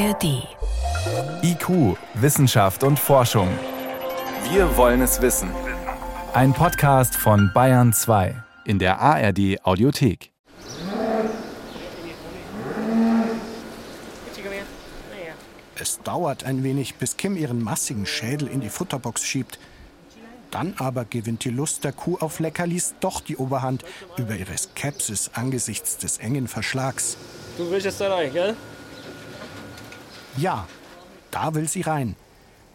ARD. IQ, Wissenschaft und Forschung. Wir wollen es wissen. Ein Podcast von Bayern 2 in der ARD Audiothek. Es dauert ein wenig, bis Kim ihren massigen Schädel in die Futterbox schiebt. Dann aber gewinnt die Lust der Kuh auf Leckerlis doch die Oberhand über ihre Skepsis angesichts des engen Verschlags. Du willst jetzt da rein, gell? Ja, da will sie rein.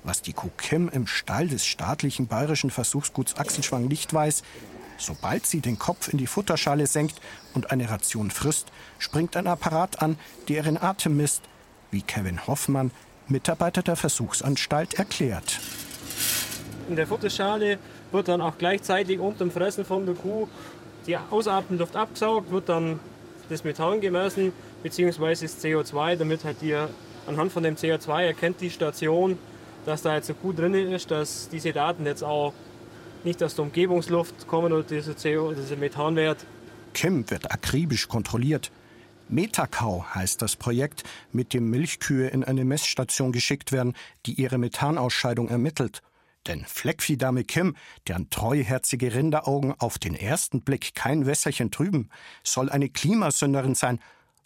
Was die Kuh Kim im Stall des staatlichen bayerischen Versuchsguts Achselschwang nicht weiß, sobald sie den Kopf in die Futterschale senkt und eine Ration frisst, springt ein Apparat an, der ihren Atem misst, wie Kevin Hoffmann, Mitarbeiter der Versuchsanstalt, erklärt. In der Futterschale wird dann auch gleichzeitig unter dem Fressen von der Kuh die Ausatmenluft abgesaugt, wird dann das Methan gemessen, beziehungsweise das CO2, damit halt die anhand von dem CO2 erkennt die Station, dass da jetzt eine Kuh drin ist, dass diese Daten jetzt auch nicht aus der Umgebungsluft kommen oder dieser, CO, dieser Methanwert. Kim wird akribisch kontrolliert. Metakau heißt das Projekt, mit dem Milchkühe in eine Messstation geschickt werden, die ihre Methanausscheidung ermittelt. Denn Fleckviehdame Kim, deren treuherzige Rinderaugen auf den ersten Blick kein Wässerchen trüben, soll eine Klimasünderin sein,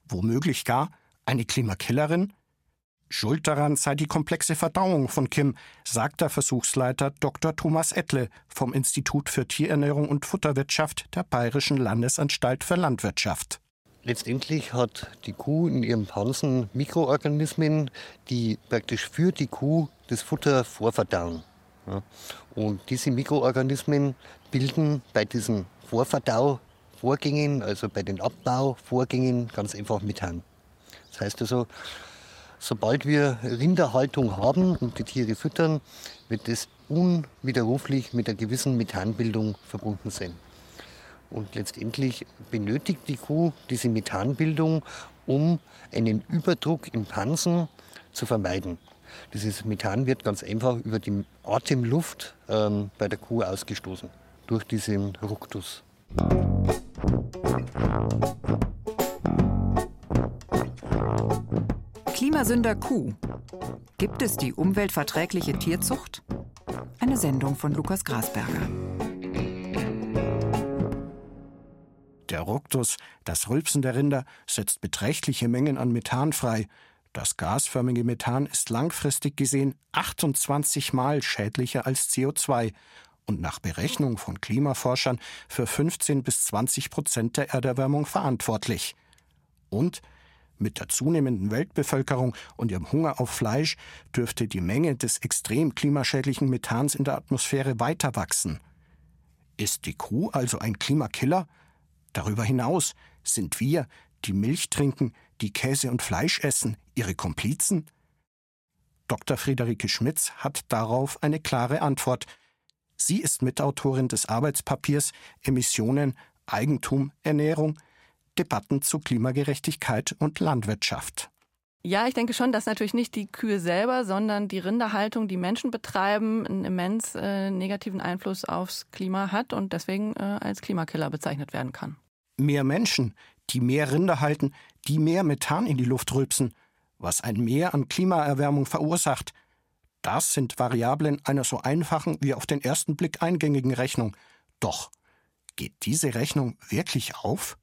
womöglich gar eine Klimakillerin? Schuld daran sei die komplexe Verdauung von Kim, sagt der Versuchsleiter Dr. Thomas Ettle vom Institut für Tierernährung und Futterwirtschaft der Bayerischen Landesanstalt für Landwirtschaft. Letztendlich hat die Kuh in ihrem Pansen Mikroorganismen, die praktisch für die Kuh das Futter vorverdauen. Und diese Mikroorganismen bilden bei diesen Vorverdauvorgängen, also bei den Abbauvorgängen, ganz einfach Methan. Das heißt also, sobald wir Rinderhaltung haben und die Tiere füttern, wird das unwiderruflich mit einer gewissen Methanbildung verbunden sein. Und letztendlich benötigt die Kuh diese Methanbildung, um einen Überdruck im Pansen zu vermeiden. Dieses Methan wird ganz einfach über die Atemluft ähm, bei der Kuh ausgestoßen, durch diesen Ruktus. Klimasünder Kuh. Gibt es die umweltverträgliche Tierzucht? Eine Sendung von Lukas Grasberger. Der Ruktus, das Rülpsen der Rinder, setzt beträchtliche Mengen an Methan frei, das gasförmige Methan ist langfristig gesehen 28 Mal schädlicher als CO2 und nach Berechnung von Klimaforschern für 15 bis 20 Prozent der Erderwärmung verantwortlich. Und mit der zunehmenden Weltbevölkerung und ihrem Hunger auf Fleisch dürfte die Menge des extrem klimaschädlichen Methans in der Atmosphäre weiter wachsen. Ist die Kuh also ein Klimakiller? Darüber hinaus sind wir, die Milch trinken, die Käse und Fleisch essen, ihre Komplizen? Dr. Friederike Schmitz hat darauf eine klare Antwort. Sie ist Mitautorin des Arbeitspapiers Emissionen, Eigentum, Ernährung, Debatten zu Klimagerechtigkeit und Landwirtschaft. Ja, ich denke schon, dass natürlich nicht die Kühe selber, sondern die Rinderhaltung, die Menschen betreiben, einen immens äh, negativen Einfluss aufs Klima hat und deswegen äh, als Klimakiller bezeichnet werden kann. Mehr Menschen, die mehr Rinder halten, die mehr Methan in die Luft rülpsen, was ein Mehr an Klimaerwärmung verursacht. Das sind Variablen einer so einfachen wie auf den ersten Blick eingängigen Rechnung. Doch geht diese Rechnung wirklich auf?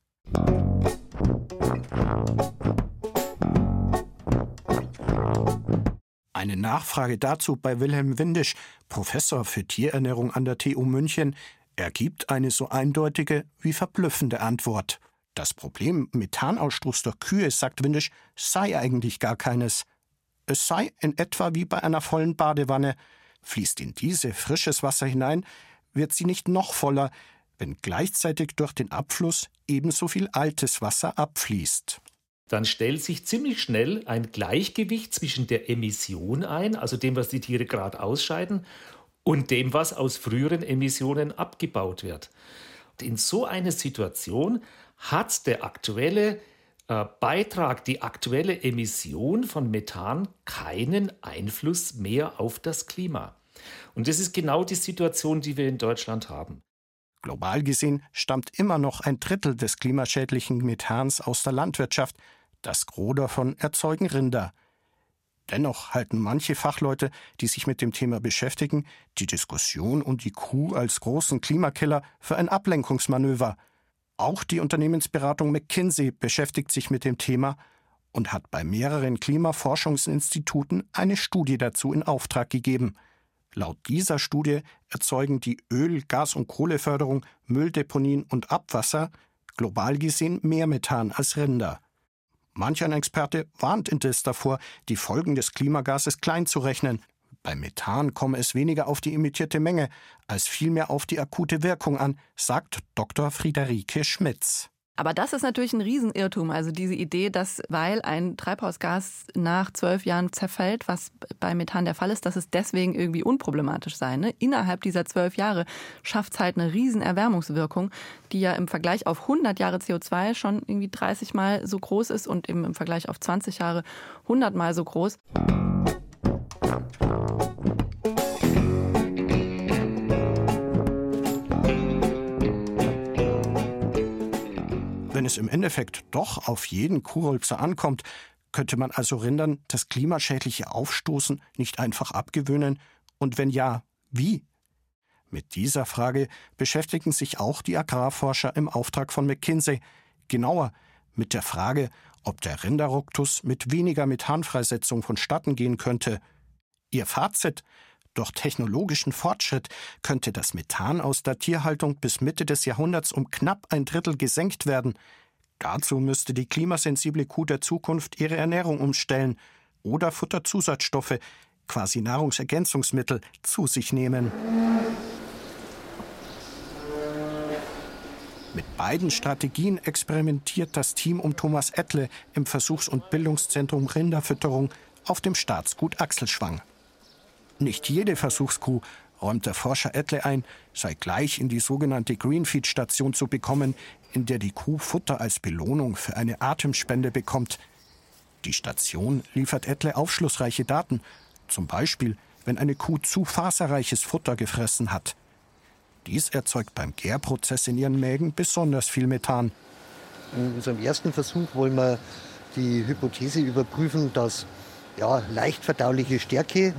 Eine Nachfrage dazu bei Wilhelm Windisch, Professor für Tierernährung an der TU München, ergibt eine so eindeutige wie verblüffende Antwort. Das Problem Methanausstoß der Kühe, sagt Windisch, sei eigentlich gar keines. Es sei in etwa wie bei einer vollen Badewanne. Fließt in diese frisches Wasser hinein, wird sie nicht noch voller, wenn gleichzeitig durch den Abfluss ebenso viel altes Wasser abfließt. Dann stellt sich ziemlich schnell ein Gleichgewicht zwischen der Emission ein, also dem, was die Tiere gerade ausscheiden, und dem, was aus früheren Emissionen abgebaut wird. In so einer Situation hat der aktuelle äh, Beitrag, die aktuelle Emission von Methan keinen Einfluss mehr auf das Klima. Und das ist genau die Situation, die wir in Deutschland haben. Global gesehen stammt immer noch ein Drittel des klimaschädlichen Methans aus der Landwirtschaft. Das Gros davon erzeugen Rinder. Dennoch halten manche Fachleute, die sich mit dem Thema beschäftigen, die Diskussion um die Kuh als großen Klimakiller für ein Ablenkungsmanöver. Auch die Unternehmensberatung McKinsey beschäftigt sich mit dem Thema und hat bei mehreren Klimaforschungsinstituten eine Studie dazu in Auftrag gegeben. Laut dieser Studie erzeugen die Öl-, Gas- und Kohleförderung, Mülldeponien und Abwasser global gesehen mehr Methan als Rinder. Manch ein Experte warnt indes davor, die Folgen des Klimagases klein zu rechnen. Beim Methan komme es weniger auf die emittierte Menge als vielmehr auf die akute Wirkung an, sagt Dr. Friederike Schmitz. Aber das ist natürlich ein Riesenirrtum. Also diese Idee, dass weil ein Treibhausgas nach zwölf Jahren zerfällt, was bei Methan der Fall ist, dass es deswegen irgendwie unproblematisch sei. Ne? Innerhalb dieser zwölf Jahre schafft es halt eine Riesenerwärmungswirkung, die ja im Vergleich auf 100 Jahre CO2 schon irgendwie 30 Mal so groß ist und eben im Vergleich auf 20 Jahre 100 Mal so groß. Wenn es im Endeffekt doch auf jeden Kuhrolpser ankommt, könnte man also Rindern das klimaschädliche Aufstoßen nicht einfach abgewöhnen? Und wenn ja, wie? Mit dieser Frage beschäftigen sich auch die Agrarforscher im Auftrag von McKinsey. Genauer mit der Frage, ob der Rinderruktus mit weniger Methanfreisetzung vonstatten gehen könnte. Ihr Fazit durch technologischen Fortschritt könnte das Methan aus der Tierhaltung bis Mitte des Jahrhunderts um knapp ein Drittel gesenkt werden. Dazu müsste die klimasensible Kuh der Zukunft ihre Ernährung umstellen oder Futterzusatzstoffe, quasi Nahrungsergänzungsmittel, zu sich nehmen. Mit beiden Strategien experimentiert das Team um Thomas Ettle im Versuchs- und Bildungszentrum Rinderfütterung auf dem Staatsgut Achselschwang. Nicht jede Versuchskuh, räumt der Forscher Ettle ein, sei gleich in die sogenannte Greenfeed-Station zu bekommen, in der die Kuh Futter als Belohnung für eine Atemspende bekommt. Die Station liefert Ettle aufschlussreiche Daten, zum Beispiel, wenn eine Kuh zu faserreiches Futter gefressen hat. Dies erzeugt beim Gärprozess in ihren Mägen besonders viel Methan. In unserem ersten Versuch wollen wir die Hypothese überprüfen, dass ja, leicht verdauliche Stärke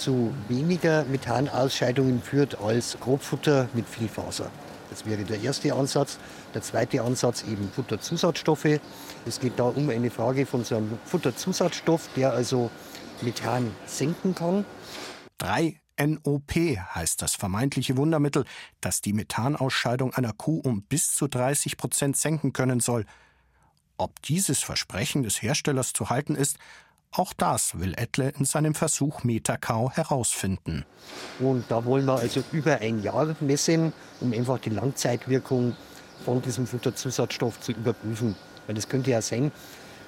zu weniger Methanausscheidungen führt als Grobfutter mit viel Faser. Das wäre der erste Ansatz. Der zweite Ansatz eben Futterzusatzstoffe. Es geht da um eine Frage von so einem Futterzusatzstoff, der also Methan senken kann. 3-NOP heißt das vermeintliche Wundermittel, das die Methanausscheidung einer Kuh um bis zu 30 Prozent senken können soll. Ob dieses Versprechen des Herstellers zu halten ist, auch das will Ettle in seinem Versuch Metakau herausfinden. Und da wollen wir also über ein Jahr messen, um einfach die Langzeitwirkung von diesem Futterzusatzstoff zu überprüfen. Weil es könnte ja sein,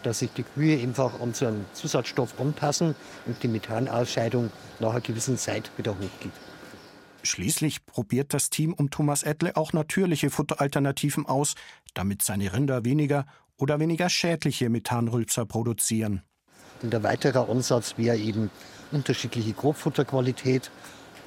dass sich die Kühe einfach an so einen Zusatzstoff anpassen und die Methanausscheidung nach einer gewissen Zeit wieder hochgeht. Schließlich probiert das Team um Thomas Ettle auch natürliche Futteralternativen aus, damit seine Rinder weniger oder weniger schädliche Methanrülpser produzieren. Und ein weiterer Ansatz wäre eben unterschiedliche Grobfutterqualität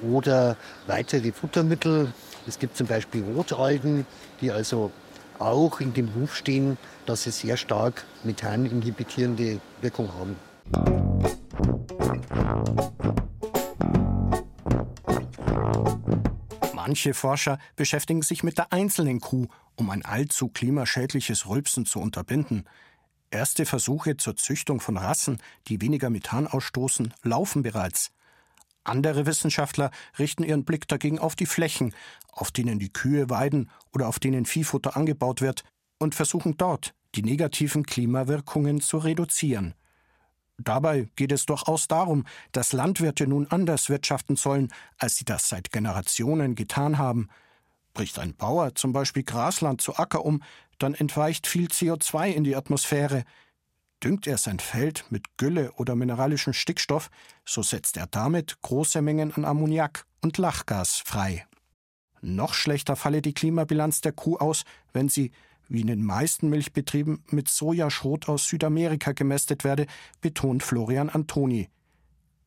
oder weitere Futtermittel. Es gibt zum Beispiel Rotalgen, die also auch in dem Ruf stehen, dass sie sehr stark methaninhibitierende Wirkung haben. Manche Forscher beschäftigen sich mit der einzelnen Kuh, um ein allzu klimaschädliches Rülpsen zu unterbinden. Erste Versuche zur Züchtung von Rassen, die weniger Methan ausstoßen, laufen bereits. Andere Wissenschaftler richten ihren Blick dagegen auf die Flächen, auf denen die Kühe weiden oder auf denen Viehfutter angebaut wird, und versuchen dort, die negativen Klimawirkungen zu reduzieren. Dabei geht es durchaus darum, dass Landwirte nun anders wirtschaften sollen, als sie das seit Generationen getan haben. Bricht ein Bauer zum Beispiel Grasland zu Acker um, dann entweicht viel CO2 in die Atmosphäre. Düngt er sein Feld mit Gülle oder mineralischem Stickstoff, so setzt er damit große Mengen an Ammoniak und Lachgas frei. Noch schlechter falle die Klimabilanz der Kuh aus, wenn sie, wie in den meisten Milchbetrieben, mit Sojaschrot aus Südamerika gemästet werde, betont Florian Antoni.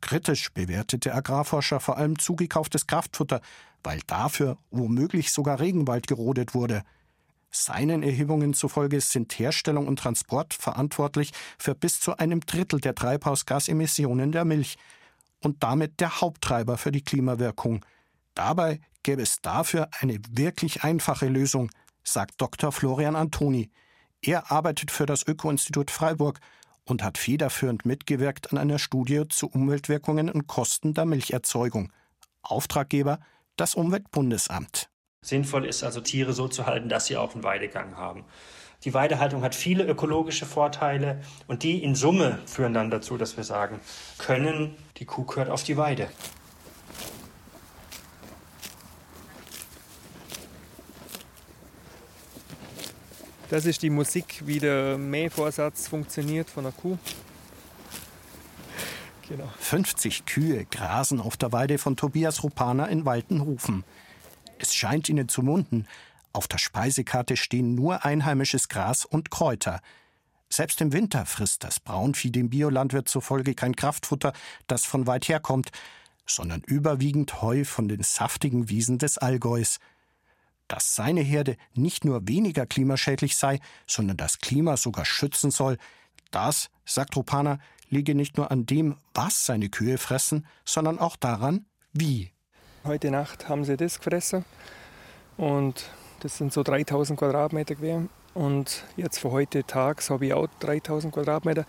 Kritisch bewertet der Agrarforscher vor allem zugekauftes Kraftfutter, weil dafür womöglich sogar Regenwald gerodet wurde – Seinen Erhebungen zufolge sind Herstellung und Transport verantwortlich für bis zu einem Drittel der Treibhausgasemissionen der Milch und damit der Haupttreiber für die Klimawirkung. Dabei gäbe es dafür eine wirklich einfache Lösung, sagt Dr. Florian Antoni. Er arbeitet für das Öko-Institut Freiburg und hat federführend mitgewirkt an einer Studie zu Umweltwirkungen und Kosten der Milcherzeugung. Auftraggeber das Umweltbundesamt. Sinnvoll ist also, Tiere so zu halten, dass sie auch einen Weidegang haben. Die Weidehaltung hat viele ökologische Vorteile und die in Summe führen dann dazu, dass wir sagen können, die Kuh gehört auf die Weide. Das ist die Musik, wie der Mähvorsatz funktioniert von der Kuh. Genau. 50 Kühe grasen auf der Weide von Tobias Rupana in Waltenhofen. Es scheint ihnen zu munden. Auf der Speisekarte stehen nur einheimisches Gras und Kräuter. Selbst im Winter frisst das Braunvieh dem Biolandwirt zufolge kein Kraftfutter, das von weit herkommt, sondern überwiegend Heu von den saftigen Wiesen des Allgäus dass seine Herde nicht nur weniger klimaschädlich sei, sondern das Klima sogar schützen soll, das, sagt Rupana, liege nicht nur an dem, was seine Kühe fressen, sondern auch daran, wie. Heute Nacht haben sie das gefressen und das sind so 3000 Quadratmeter gewesen. Und jetzt für heute Tags habe ich auch 3000 Quadratmeter.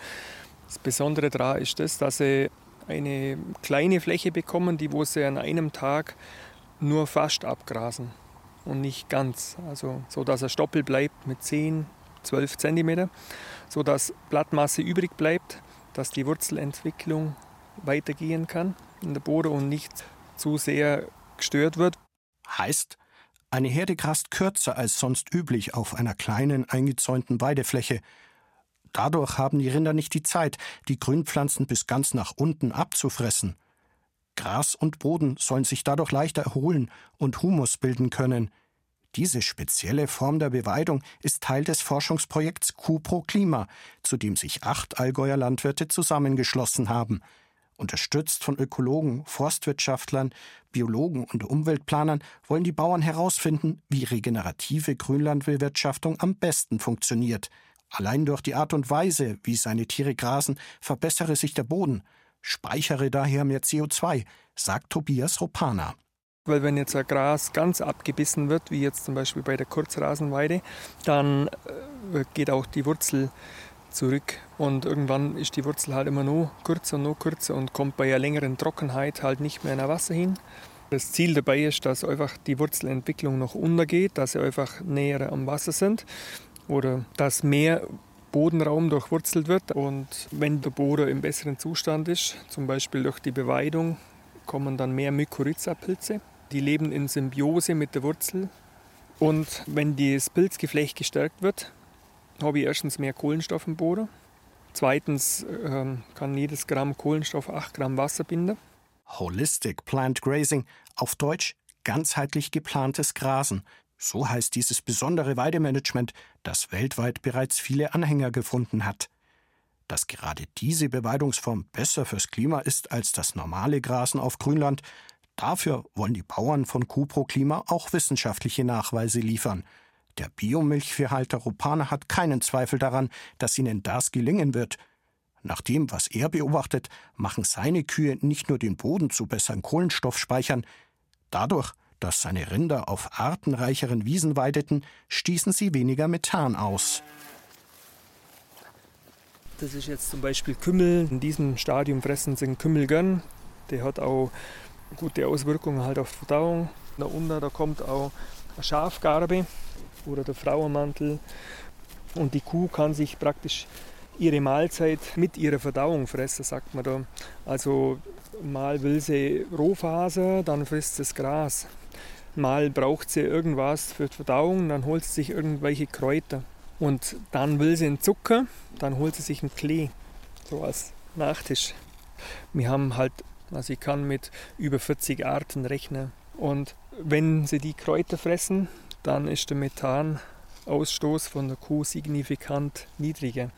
Das Besondere daran ist das, dass sie eine kleine Fläche bekommen, die wo sie an einem Tag nur fast abgrasen und nicht ganz. Also so, dass er stoppel bleibt mit 10, 12 cm, so dass Blattmasse übrig bleibt, dass die Wurzelentwicklung weitergehen kann in der Boden und nicht zu sehr gestört wird. Heißt, eine Herde grast kürzer als sonst üblich auf einer kleinen eingezäunten Weidefläche. Dadurch haben die Rinder nicht die Zeit, die Grünpflanzen bis ganz nach unten abzufressen. Gras und Boden sollen sich dadurch leichter erholen und Humus bilden können. Diese spezielle Form der Beweidung ist Teil des Forschungsprojekts Kupro Klima, zu dem sich acht Allgäuer Landwirte zusammengeschlossen haben. Unterstützt von Ökologen, Forstwirtschaftlern, Biologen und Umweltplanern wollen die Bauern herausfinden, wie regenerative Grünlandbewirtschaftung am besten funktioniert. Allein durch die Art und Weise, wie seine Tiere grasen, verbessere sich der Boden speichere daher mehr CO2, sagt Tobias Ropana. Weil wenn jetzt ein Gras ganz abgebissen wird, wie jetzt zum Beispiel bei der Kurzrasenweide, dann äh, geht auch die Wurzel zurück und irgendwann ist die Wurzel halt immer noch kürzer und noch kürzer und kommt bei einer längeren Trockenheit halt nicht mehr in Wasser hin. Das Ziel dabei ist, dass einfach die Wurzelentwicklung noch untergeht, dass sie einfach näher am Wasser sind oder dass mehr Bodenraum durchwurzelt wird. Und wenn der Boden im besseren Zustand ist, zum Beispiel durch die Beweidung, kommen dann mehr Mykorrhiza-Pilze. Die leben in Symbiose mit der Wurzel. Und wenn das Pilzgeflecht gestärkt wird, habe ich erstens mehr Kohlenstoff im Boden. Zweitens ähm, kann jedes Gramm Kohlenstoff 8 Gramm Wasser binden. Holistic Plant Grazing, auf Deutsch ganzheitlich geplantes Grasen, so heißt dieses besondere Weidemanagement, das weltweit bereits viele Anhänger gefunden hat. Dass gerade diese Beweidungsform besser fürs Klima ist als das normale Grasen auf Grünland, dafür wollen die Bauern von Kupro Klima auch wissenschaftliche Nachweise liefern. Der Biomilchviehhalter Rupana hat keinen Zweifel daran, dass ihnen das gelingen wird. Nach dem, was er beobachtet, machen seine Kühe nicht nur den Boden zu besseren Kohlenstoffspeichern, dadurch dass seine Rinder auf artenreicheren Wiesen weideten, stießen sie weniger Methan aus. Das ist jetzt zum Beispiel Kümmel. In diesem Stadium fressen sie einen Kümmel gern. Der hat auch gute Auswirkungen halt auf die Verdauung. Da unten da kommt auch eine Schafgarbe oder der Frauenmantel. Und die Kuh kann sich praktisch ihre Mahlzeit mit ihrer Verdauung fressen, sagt man da. Also mal will sie Rohfaser, dann frisst sie das Gras. Mal braucht sie irgendwas für die Verdauung, dann holt sie sich irgendwelche Kräuter. Und dann will sie einen Zucker, dann holt sie sich einen Klee, so als Nachtisch. Wir haben halt, also ich kann mit über 40 Arten rechnen. Und wenn sie die Kräuter fressen, dann ist der Methanausstoß von der Kuh signifikant niedriger.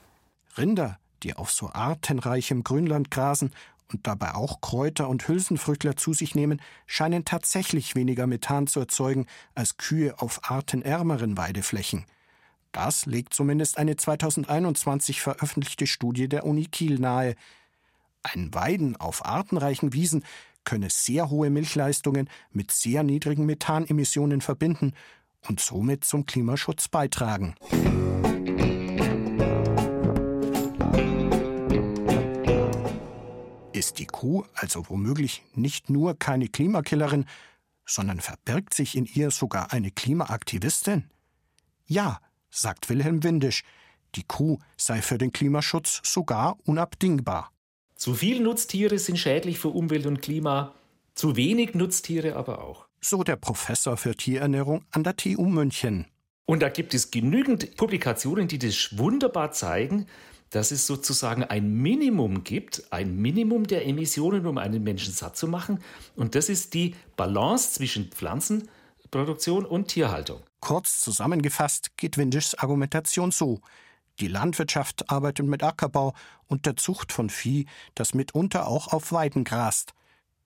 Rinder, die auf so artenreichem Grünland grasen und dabei auch Kräuter und Hülsenfrüchtler zu sich nehmen, scheinen tatsächlich weniger Methan zu erzeugen als Kühe auf artenärmeren Weideflächen. Das legt zumindest eine 2021 veröffentlichte Studie der Uni Kiel nahe. Ein Weiden auf artenreichen Wiesen könne sehr hohe Milchleistungen mit sehr niedrigen Methanemissionen verbinden und somit zum Klimaschutz beitragen. Ist die Kuh also womöglich nicht nur keine Klimakillerin, sondern verbirgt sich in ihr sogar eine Klimaaktivistin? Ja, sagt Wilhelm Windisch, die Kuh sei für den Klimaschutz sogar unabdingbar. Zu viele Nutztiere sind schädlich für Umwelt und Klima, zu wenig Nutztiere aber auch. So der Professor für Tierernährung an der TU München. Und da gibt es genügend Publikationen, die das wunderbar zeigen, dass es sozusagen ein Minimum gibt, ein Minimum der Emissionen, um einen Menschen satt zu machen. Und das ist die Balance zwischen Pflanzenproduktion und Tierhaltung. Kurz zusammengefasst geht Windischs Argumentation so. Die Landwirtschaft arbeitet mit Ackerbau und der Zucht von Vieh, das mitunter auch auf Weiden grast.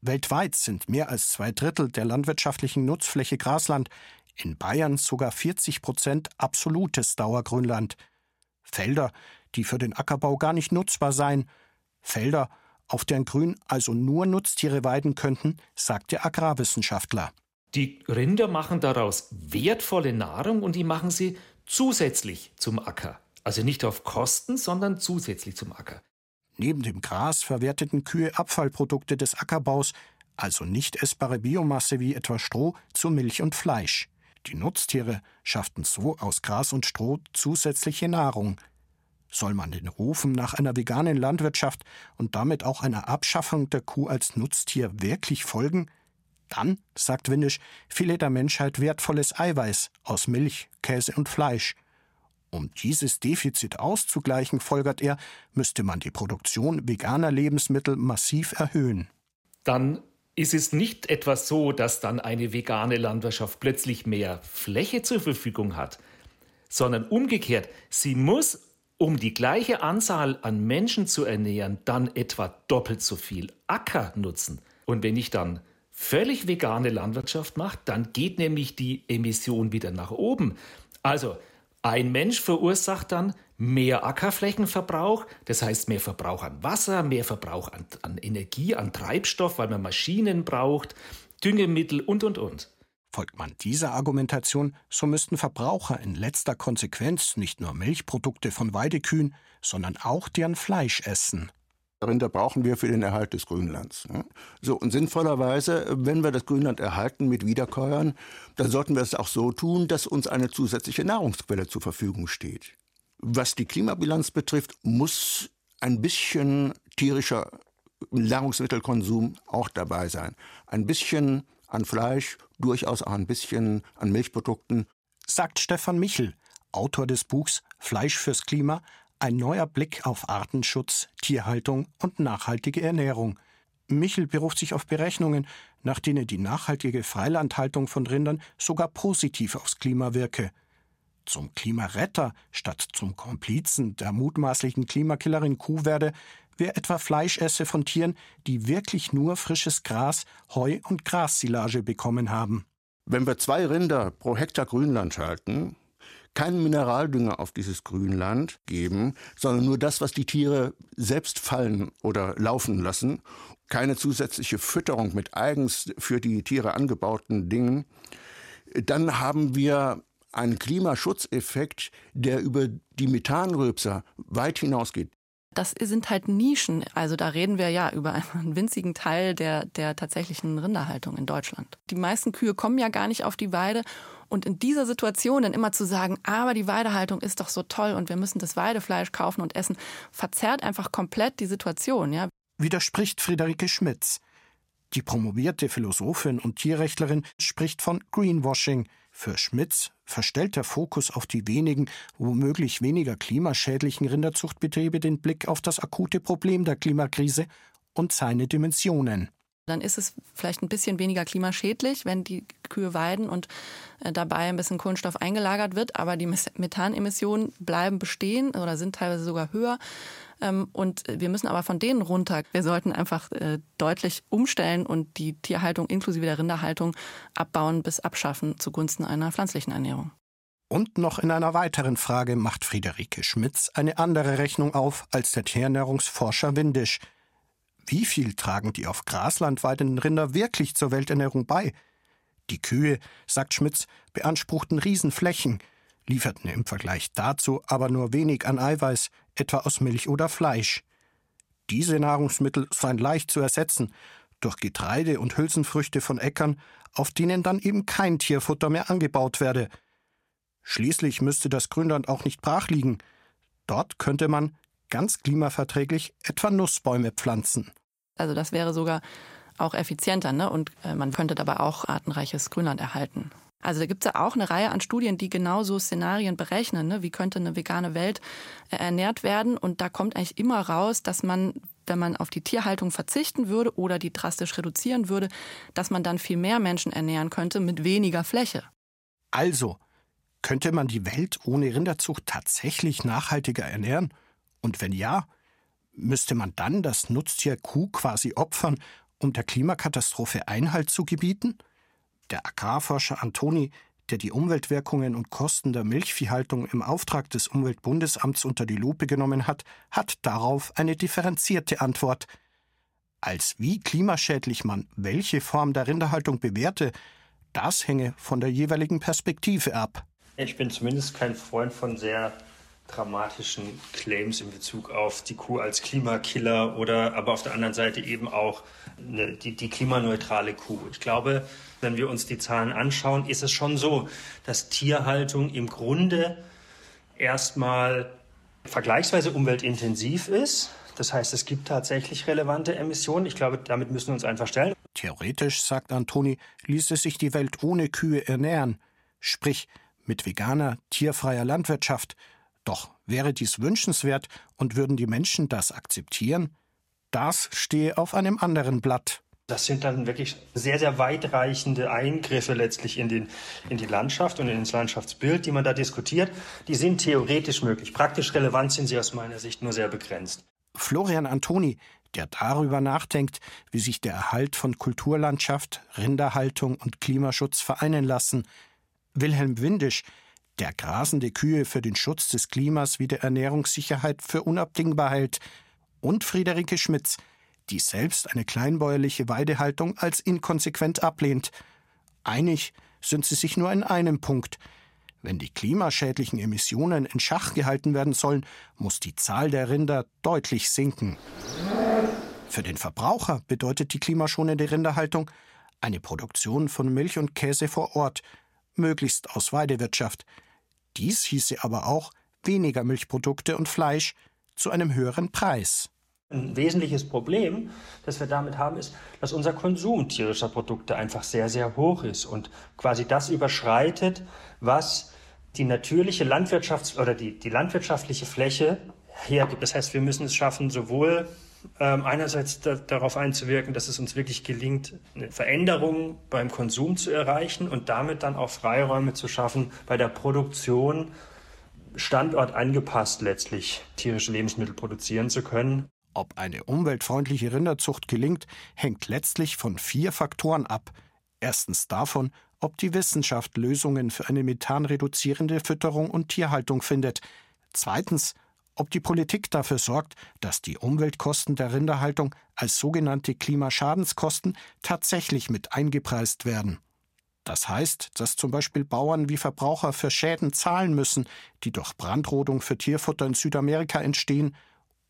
Weltweit sind mehr als zwei Drittel der landwirtschaftlichen Nutzfläche Grasland, in Bayern sogar 40 Prozent absolutes Dauergrünland. Felder, die für den Ackerbau gar nicht nutzbar seien. Felder, auf deren Grün also nur Nutztiere weiden könnten, sagt der Agrarwissenschaftler. Die Rinder machen daraus wertvolle Nahrung und die machen sie zusätzlich zum Acker. Also nicht auf Kosten, sondern zusätzlich zum Acker. Neben dem Gras verwerteten Kühe Abfallprodukte des Ackerbaus, also nicht essbare Biomasse wie etwa Stroh, zu Milch und Fleisch. Die Nutztiere schafften so aus Gras und Stroh zusätzliche Nahrung. Soll man den Rufen nach einer veganen Landwirtschaft und damit auch einer Abschaffung der Kuh als Nutztier wirklich folgen? Dann, sagt Windisch, fehle der Menschheit wertvolles Eiweiß aus Milch, Käse und Fleisch. Um dieses Defizit auszugleichen, folgert er, müsste man die Produktion veganer Lebensmittel massiv erhöhen. Dann ist es nicht etwas so, dass dann eine vegane Landwirtschaft plötzlich mehr Fläche zur Verfügung hat, sondern umgekehrt, sie muss, um die gleiche Anzahl an Menschen zu ernähren, dann etwa doppelt so viel Acker nutzen. Und wenn ich dann völlig vegane Landwirtschaft mache, dann geht nämlich die Emission wieder nach oben. Also ein Mensch verursacht dann mehr Ackerflächenverbrauch, das heißt mehr Verbrauch an Wasser, mehr Verbrauch an, an Energie, an Treibstoff, weil man Maschinen braucht, Düngemittel und, und, und. Folgt man dieser Argumentation, so müssten Verbraucher in letzter Konsequenz nicht nur Milchprodukte von Weidekühen, sondern auch deren Fleisch essen. Rinder brauchen wir für den Erhalt des Grünlands. So, und sinnvollerweise, wenn wir das Grünland erhalten mit Wiederkäuern, dann sollten wir es auch so tun, dass uns eine zusätzliche Nahrungsquelle zur Verfügung steht. Was die Klimabilanz betrifft, muss ein bisschen tierischer Nahrungsmittelkonsum auch dabei sein. Ein bisschen an Fleisch, durchaus auch ein bisschen an Milchprodukten. Sagt Stefan Michel, Autor des Buchs Fleisch fürs Klima, ein neuer Blick auf Artenschutz, Tierhaltung und nachhaltige Ernährung. Michel beruft sich auf Berechnungen, nach denen die nachhaltige Freilandhaltung von Rindern sogar positiv aufs Klima wirke. Zum Klimaretter statt zum Komplizen der mutmaßlichen Klimakillerin Kuh werde, wer etwa Fleisch esse von Tieren, die wirklich nur frisches Gras, Heu und Grassilage bekommen haben. Wenn wir zwei Rinder pro Hektar Grünland halten, keinen Mineraldünger auf dieses Grünland geben, sondern nur das, was die Tiere selbst fallen oder laufen lassen, keine zusätzliche Fütterung mit eigens für die Tiere angebauten Dingen, dann haben wir einen Klimaschutzeffekt, der über die Methanrülpser weit hinausgeht das sind halt Nischen. Also da reden wir ja über einen winzigen Teil der, der tatsächlichen Rinderhaltung in Deutschland. Die meisten Kühe kommen ja gar nicht auf die Weide. Und in dieser Situation dann immer zu sagen, aber die Weidehaltung ist doch so toll und wir müssen das Weidefleisch kaufen und essen, verzerrt einfach komplett die Situation. Ja. Widerspricht Friederike Schmitz. Die promovierte Philosophin und Tierrechtlerin spricht von Greenwashing. Für Schmitz verstellt der Fokus auf die wenigen, womöglich weniger klimaschädlichen Rinderzuchtbetriebe den Blick auf das akute Problem der Klimakrise und seine Dimensionen. Dann ist es vielleicht ein bisschen weniger klimaschädlich, wenn die Kühe weiden und äh, dabei ein bisschen Kohlenstoff eingelagert wird. Aber die Methanemissionen bleiben bestehen oder sind teilweise sogar höher. Ähm, und wir müssen aber von denen runter. Wir sollten einfach äh, deutlich umstellen und die Tierhaltung inklusive der Rinderhaltung abbauen bis abschaffen zugunsten einer pflanzlichen Ernährung. Und noch in einer weiteren Frage macht Friederike Schmitz eine andere Rechnung auf als der Tierernährungsforscher Windisch – wie viel tragen die auf Grasland weidenden Rinder wirklich zur Welternährung bei? Die Kühe, sagt Schmitz, beanspruchten Riesenflächen, lieferten im Vergleich dazu aber nur wenig an Eiweiß, etwa aus Milch oder Fleisch. Diese Nahrungsmittel seien leicht zu ersetzen durch Getreide und Hülsenfrüchte von Äckern, auf denen dann eben kein Tierfutter mehr angebaut werde. Schließlich müsste das Grünland auch nicht brach liegen. Dort könnte man, ganz klimaverträglich etwa Nussbäume pflanzen. Also das wäre sogar auch effizienter ne? und äh, man könnte dabei auch artenreiches Grünland erhalten. Also da gibt es ja auch eine Reihe an Studien, die genau so Szenarien berechnen. Ne? Wie könnte eine vegane Welt äh, ernährt werden? Und da kommt eigentlich immer raus, dass man, wenn man auf die Tierhaltung verzichten würde oder die drastisch reduzieren würde, dass man dann viel mehr Menschen ernähren könnte mit weniger Fläche. Also, könnte man die Welt ohne Rinderzucht tatsächlich nachhaltiger ernähren? Und wenn ja, müsste man dann das Nutztier Kuh quasi opfern, um der Klimakatastrophe Einhalt zu gebieten? Der Agrarforscher Antoni, der die Umweltwirkungen und Kosten der Milchviehhaltung im Auftrag des Umweltbundesamts unter die Lupe genommen hat, hat darauf eine differenzierte Antwort. Als wie klimaschädlich man welche Form der Rinderhaltung bewährte, das hänge von der jeweiligen Perspektive ab. Ich bin zumindest kein Freund von sehr dramatischen Claims in Bezug auf die Kuh als Klimakiller oder aber auf der anderen Seite eben auch eine, die, die klimaneutrale Kuh. Ich glaube, wenn wir uns die Zahlen anschauen, ist es schon so, dass Tierhaltung im Grunde erstmal vergleichsweise umweltintensiv ist. Das heißt, es gibt tatsächlich relevante Emissionen. Ich glaube, damit müssen wir uns einfach stellen. Theoretisch, sagt Antoni, ließe sich die Welt ohne Kühe ernähren. Sprich, mit veganer, tierfreier Landwirtschaft doch wäre dies wünschenswert und würden die Menschen das akzeptieren? Das stehe auf einem anderen Blatt. Das sind dann wirklich sehr, sehr weitreichende Eingriffe letztlich in, den, in die Landschaft und ins Landschaftsbild, die man da diskutiert. Die sind theoretisch möglich. Praktisch relevant sind sie aus meiner Sicht nur sehr begrenzt. Florian Antoni, der darüber nachdenkt, wie sich der Erhalt von Kulturlandschaft, Rinderhaltung und Klimaschutz vereinen lassen. Wilhelm Windisch, der grasende Kühe für den Schutz des Klimas wie der Ernährungssicherheit für unabdingbar hält, und Friederike Schmitz, die selbst eine kleinbäuerliche Weidehaltung als inkonsequent ablehnt. Einig sind sie sich nur in einem Punkt. Wenn die klimaschädlichen Emissionen in Schach gehalten werden sollen, muss die Zahl der Rinder deutlich sinken. Für den Verbraucher bedeutet die klimaschonende Rinderhaltung eine Produktion von Milch und Käse vor Ort, möglichst aus Weidewirtschaft, dies hieße aber auch weniger Milchprodukte und Fleisch zu einem höheren Preis. Ein wesentliches Problem, das wir damit haben, ist, dass unser Konsum tierischer Produkte einfach sehr, sehr hoch ist und quasi das überschreitet, was die natürliche Landwirtschafts- oder die, die landwirtschaftliche Fläche hergibt. Das heißt, wir müssen es schaffen, sowohl einerseits da, darauf einzuwirken, dass es uns wirklich gelingt, eine Veränderung beim Konsum zu erreichen und damit dann auch Freiräume zu schaffen bei der Produktion, Standort angepasst letztlich tierische Lebensmittel produzieren zu können. Ob eine umweltfreundliche Rinderzucht gelingt, hängt letztlich von vier Faktoren ab. Erstens davon, ob die Wissenschaft Lösungen für eine methanreduzierende Fütterung und Tierhaltung findet. Zweitens, ob die Politik dafür sorgt, dass die Umweltkosten der Rinderhaltung als sogenannte Klimaschadenskosten tatsächlich mit eingepreist werden. Das heißt, dass zum Beispiel Bauern wie Verbraucher für Schäden zahlen müssen, die durch Brandrodung für Tierfutter in Südamerika entstehen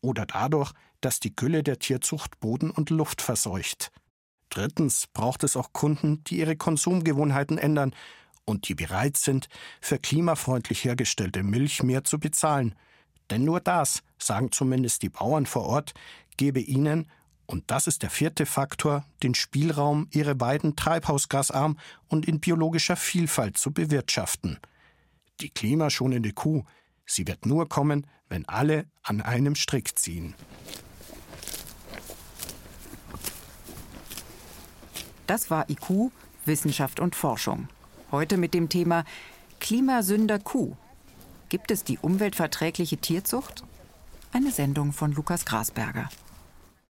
oder dadurch, dass die Gülle der Tierzucht Boden und Luft verseucht. Drittens braucht es auch Kunden, die ihre Konsumgewohnheiten ändern und die bereit sind, für klimafreundlich hergestellte Milch mehr zu bezahlen – denn nur das, sagen zumindest die Bauern vor Ort, gebe ihnen, und das ist der vierte Faktor, den Spielraum, ihre beiden treibhausgasarm und in biologischer Vielfalt zu bewirtschaften. Die klimaschonende Kuh, sie wird nur kommen, wenn alle an einem Strick ziehen. Das war IQ, Wissenschaft und Forschung. Heute mit dem Thema Klimasünder Kuh. Gibt es die umweltverträgliche Tierzucht? Eine Sendung von Lukas Grasberger.